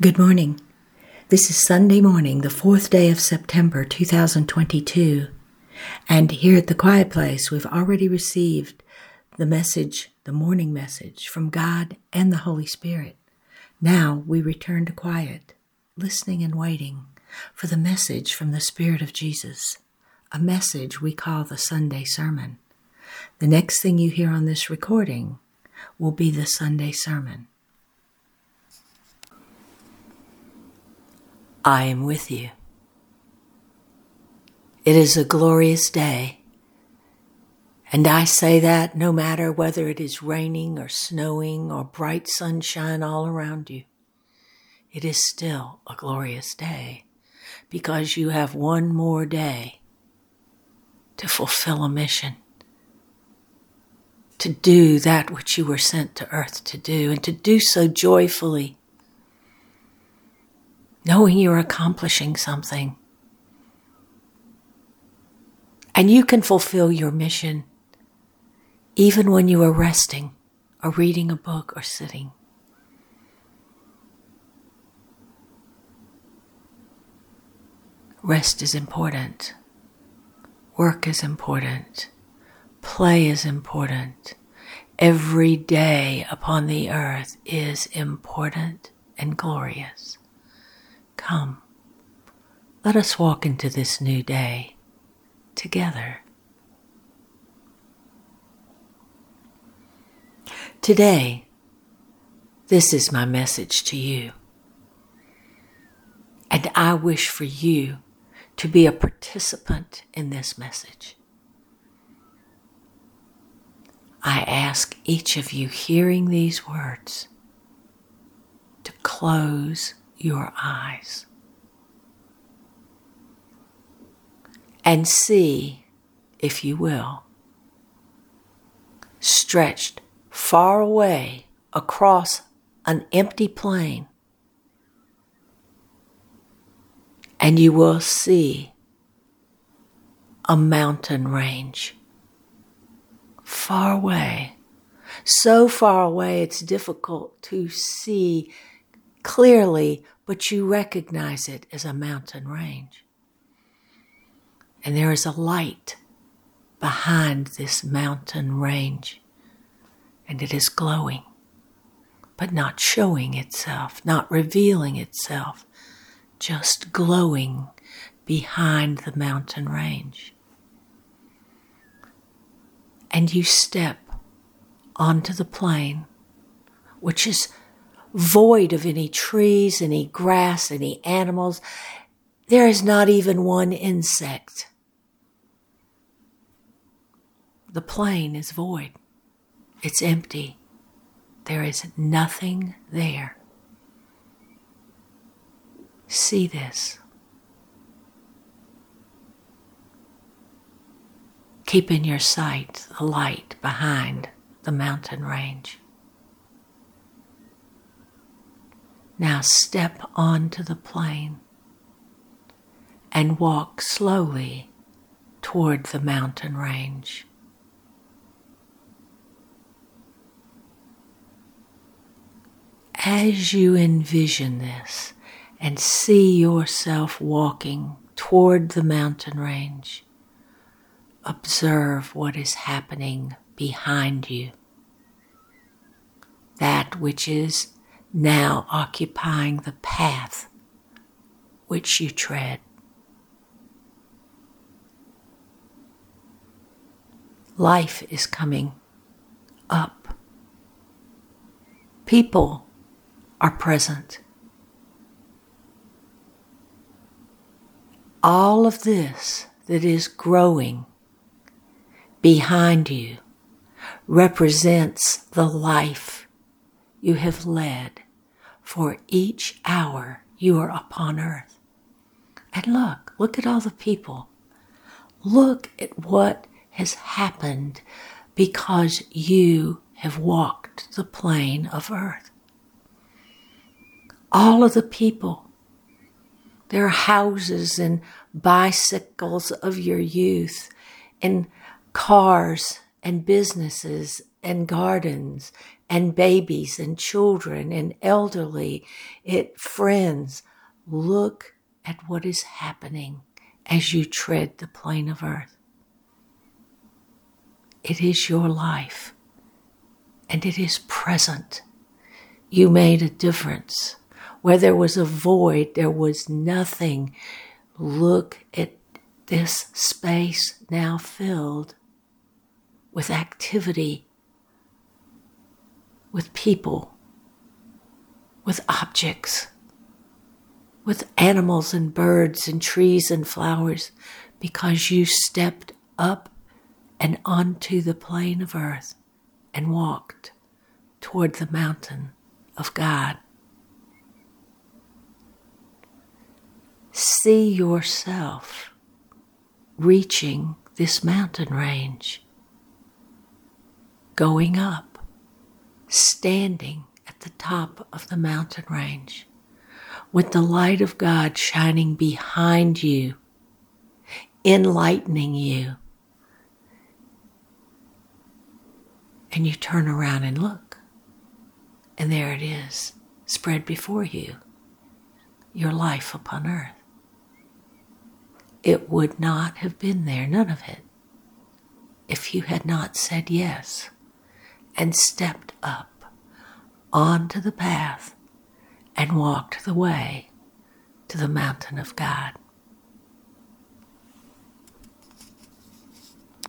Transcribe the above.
Good morning. This is Sunday morning, the fourth day of September 2022. And here at the Quiet Place, we've already received the message, the morning message from God and the Holy Spirit. Now we return to quiet, listening and waiting for the message from the Spirit of Jesus, a message we call the Sunday Sermon. The next thing you hear on this recording will be the Sunday Sermon. I am with you. It is a glorious day. And I say that no matter whether it is raining or snowing or bright sunshine all around you, it is still a glorious day because you have one more day to fulfill a mission, to do that which you were sent to earth to do, and to do so joyfully knowing you're accomplishing something. And you can fulfill your mission even when you are resting or reading a book or sitting. Rest is important. Work is important. Play is important. Every day upon the earth is important and glorious. Come, let us walk into this new day together. Today, this is my message to you. And I wish for you to be a participant in this message. I ask each of you hearing these words to close your eyes and see, if you will, stretched far away across an empty plain, and you will see a mountain range far away. So far away, it's difficult to see clearly, but you recognize it as a mountain range. And there is a light behind this mountain range, and it is glowing, but not showing itself, not revealing itself, just glowing behind the mountain range. And you step onto the plain, which is void of any trees, any grass, any animals. There is not even one insect. The plain is void. It's empty. There is nothing there. See this. Keep in your sight the light behind the mountain range. Now step onto the plain and walk slowly toward the mountain range. As you envision this and see yourself walking toward the mountain range, observe what is happening behind you. That which is now occupying the path which you tread. Life is coming up. People are present. All of this that is growing behind you represents the life you have led for each hour you are upon earth. And look, look at all the people. Look at what has happened because you have walked the plane of earth. All of the people, their houses and bicycles of your youth, and cars and businesses and gardens and babies and children and elderly, it friends. Look at what is happening as you tread the plane of earth. It is your life and it is present. You made a difference. Where there was a void, there was nothing. Look at this space now filled with activity, with people, with objects, with animals and birds and trees and flowers, because you stepped up and onto the plane of earth and walked toward the mountain of God. See yourself reaching this mountain range, going up, standing at the top of the mountain range, with the light of God shining behind you, enlightening you. And you turn around and look, and there it is, spread before you, your life upon earth it would not have been there, none of it, if you had not said yes and stepped up onto the path and walked the way to the mountain of God.